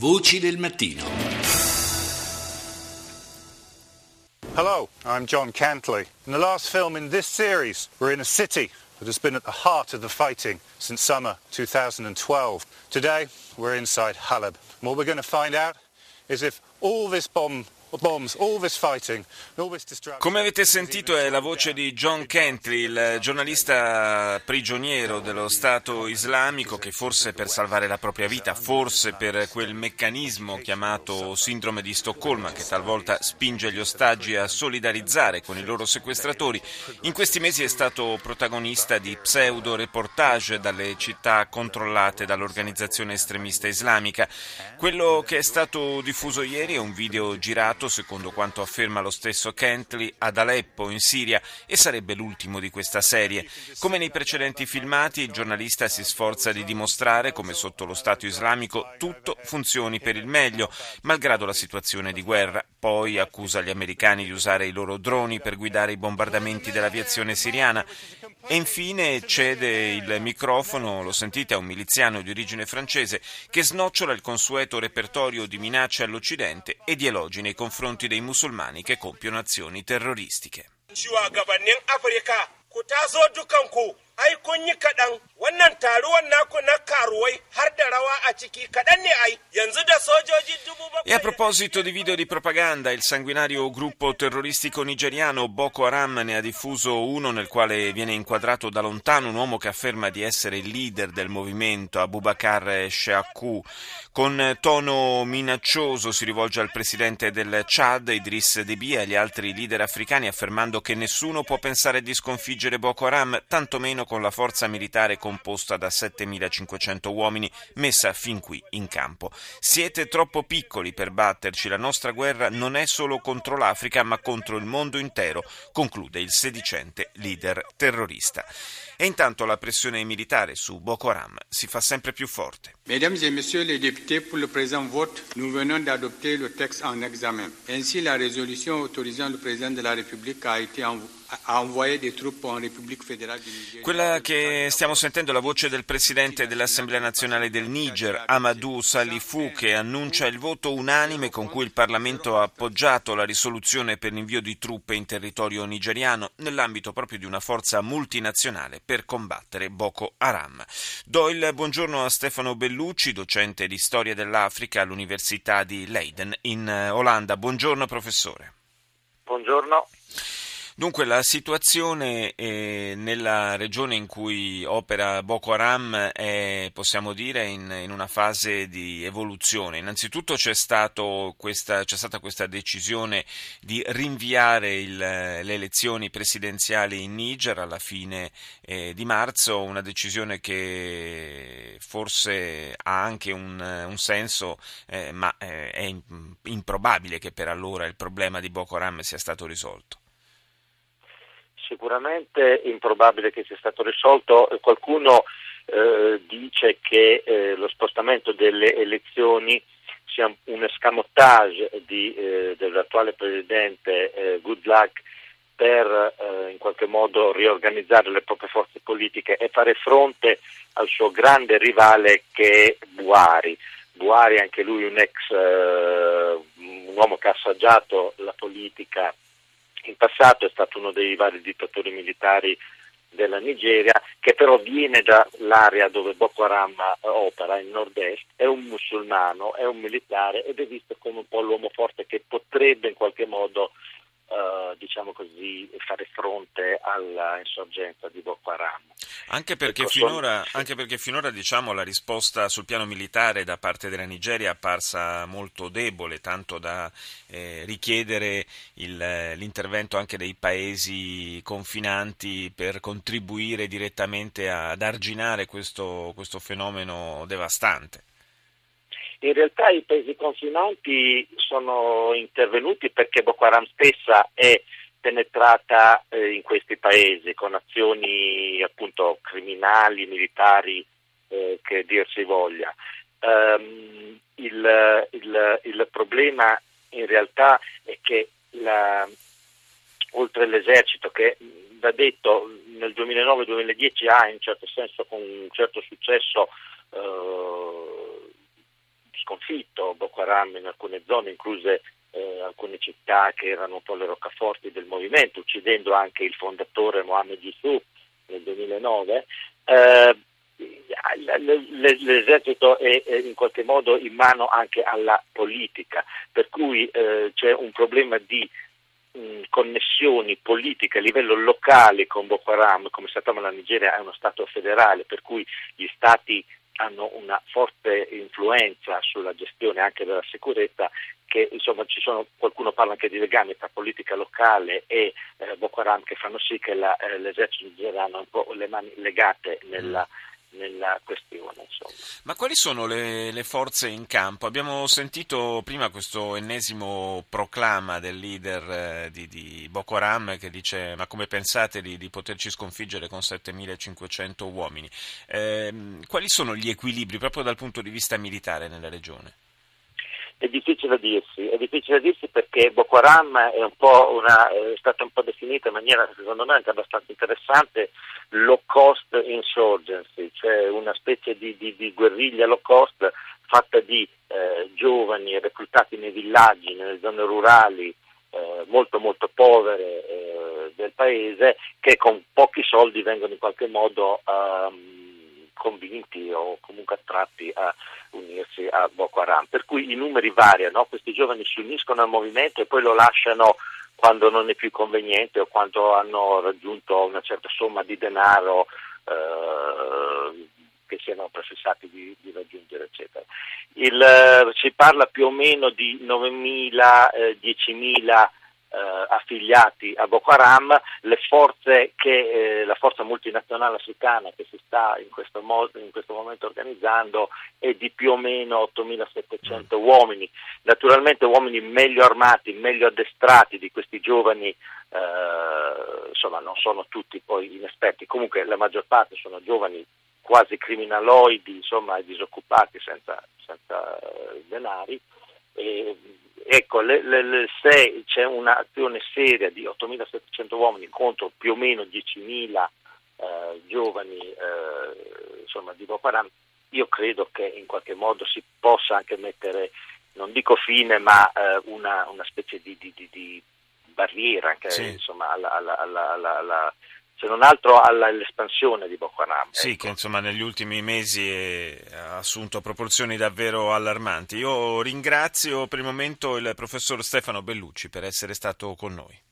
Voci del mattino. Hello, I'm John Cantley. In the last film in this series, we're in a city that has been at the heart of the fighting since summer 2012. Today, we're inside Halab. And what we're going to find out is if all this bomb Come avete sentito è la voce di John Kentley, il giornalista prigioniero dello Stato islamico che forse per salvare la propria vita, forse per quel meccanismo chiamato sindrome di Stoccolma che talvolta spinge gli ostaggi a solidarizzare con i loro sequestratori, in questi mesi è stato protagonista di pseudo reportage dalle città controllate dall'organizzazione estremista islamica. Quello che è stato diffuso ieri è un video girato attentato, secondo quanto afferma lo stesso Kentley, ad Aleppo, in Siria, e sarebbe l'ultimo di questa serie. Come nei precedenti filmati, il giornalista si sforza di dimostrare come sotto lo Stato islamico tutto funzioni per il meglio, malgrado la situazione di guerra. Poi accusa gli americani di usare i loro droni per guidare i bombardamenti dell'aviazione siriana e infine cede il microfono, lo sentite, a un miliziano di origine francese che snocciona il consueto repertorio di minacce all'Occidente e di elogi nei confronti dei musulmani che compiono azioni terroristiche. ku E a proposito di video di propaganda, il sanguinario gruppo terroristico nigeriano Boko Haram ne ha diffuso uno nel quale viene inquadrato da lontano un uomo che afferma di essere il leader del movimento, Abubakar Sheaku. Con tono minaccioso si rivolge al presidente del Chad, Idris Deby, e agli altri leader africani affermando che nessuno può pensare di sconfiggere Boko Haram, tantomeno con la forza militare composta da 7.500 uomini messa fin qui in campo. Siete troppo piccoli per batterci, la nostra guerra non è solo contro l'Africa ma contro il mondo intero, conclude il sedicente leader terrorista. E intanto la pressione militare su Boko Haram si fa sempre più forte. Mesdames et messieurs les députés, pour le présent vote, nous venons d'adopter le texte en examen. Ainsi, la résolution autorisant le président de la République a été envoyée quella che stiamo sentendo è la voce del presidente dell'Assemblea nazionale del Niger, Amadou Salifou, che annuncia il voto unanime con cui il Parlamento ha appoggiato la risoluzione per l'invio di truppe in territorio nigeriano nell'ambito proprio di una forza multinazionale per combattere Boko Haram. Do il buongiorno a Stefano Bellucci, docente di storia dell'Africa all'Università di Leiden in Olanda. Buongiorno professore. Buongiorno. Dunque la situazione eh, nella regione in cui opera Boko Haram è, possiamo dire, in, in una fase di evoluzione. Innanzitutto c'è, questa, c'è stata questa decisione di rinviare il, le elezioni presidenziali in Niger alla fine eh, di marzo, una decisione che forse ha anche un, un senso, eh, ma eh, è improbabile che per allora il problema di Boko Haram sia stato risolto sicuramente improbabile che sia stato risolto. Qualcuno eh, dice che eh, lo spostamento delle elezioni sia un escamotage di, eh, dell'attuale presidente eh, Goodluck per eh, in qualche modo riorganizzare le proprie forze politiche e fare fronte al suo grande rivale che è Buhari. Buhari, anche lui un ex eh, un uomo che ha assaggiato la politica in passato è stato uno dei vari dittatori militari della Nigeria, che però viene dall'area dove Boko Haram opera, in nord-est, è un musulmano, è un militare ed è visto come un po' l'uomo forte che potrebbe in qualche modo Uh, diciamo così, fare fronte alla insorgenza di Boko Haram. Anche perché ecco, finora, sono... anche perché finora diciamo, la risposta sul piano militare da parte della Nigeria è apparsa molto debole, tanto da eh, richiedere il, l'intervento anche dei paesi confinanti per contribuire direttamente ad arginare questo, questo fenomeno devastante. In realtà i paesi confinanti sono intervenuti perché Boko Haram stessa è penetrata eh, in questi paesi con azioni appunto criminali, militari, eh, che dir si voglia. Um, il, il, il, problema in realtà è che la, oltre all'esercito che va detto nel 2009-2010 ha in certo senso con un certo successo eh, sconfitto Boko Haram in alcune zone, incluse eh, alcune città che erano un po' le roccaforti del movimento, uccidendo anche il fondatore Mohammed Yusuf nel 2009. Eh, l'esercito è in qualche modo in mano anche alla politica, per cui eh, c'è un problema di connessioni politiche a livello locale con Boko Haram, come sappiamo la Nigeria è uno Stato federale, per cui gli Stati hanno una forte influenza sulla gestione anche della sicurezza che insomma sono, qualcuno parla anche di legami tra politica locale e eh, Boko Haram che fanno sì che la, eh, l'esercito nigeriano ha un po' le mani legate nella, mm nella questione. Insomma. Ma quali sono le, le, forze in campo? Abbiamo sentito prima questo ennesimo proclama del leader eh, di, di, Boko Haram che dice ma come pensate di, di poterci sconfiggere con 7500 uomini? Eh, quali sono gli equilibri proprio dal punto di vista militare nella regione? È difficile dirsi, è difficile dirsi perché Boko Haram è, una, è stata un po' definita in maniera secondo me anche abbastanza interessante low cost insurgency, cioè una specie di, di, di guerriglia low cost fatta di eh, giovani reclutati nei villaggi, nelle zone rurali eh, molto molto povere eh, del paese che con pochi soldi vengono in qualche modo um, convinti o comunque attratti a unirsi a Boko Haram. Per cui i numeri variano, questi giovani si uniscono al movimento e poi lo lasciano quando non è più conveniente o quando hanno raggiunto una certa somma di denaro eh, che siano prefissati di, di raggiungere, eccetera. Il, eh, si parla più o meno di 9.000, eh, 10.000 eh, affiliati a Boko Haram, le forze che eh, la forza multinazionale africana che si sta in questo, modo, in questo momento organizzando è di più o meno 8.700 mm. uomini, naturalmente uomini meglio armati, meglio addestrati di questi giovani, eh, insomma non sono tutti poi inesperti, comunque la maggior parte sono giovani quasi criminaloidi, insomma disoccupati senza, senza eh, denari. E, Ecco, le, le, le, se c'è un'azione seria di 8.700 uomini contro più o meno 10.000 eh, giovani eh, insomma, di Boko Haram, io credo che in qualche modo si possa anche mettere, non dico fine, ma eh, una, una, specie di, di, di, di barriera anche, sì. insomma, alla, alla, alla, alla se non altro all'espansione di Boko Haram. Sì, ecco. che insomma negli ultimi mesi ha assunto proporzioni davvero allarmanti. Io ringrazio per il momento il professor Stefano Bellucci per essere stato con noi.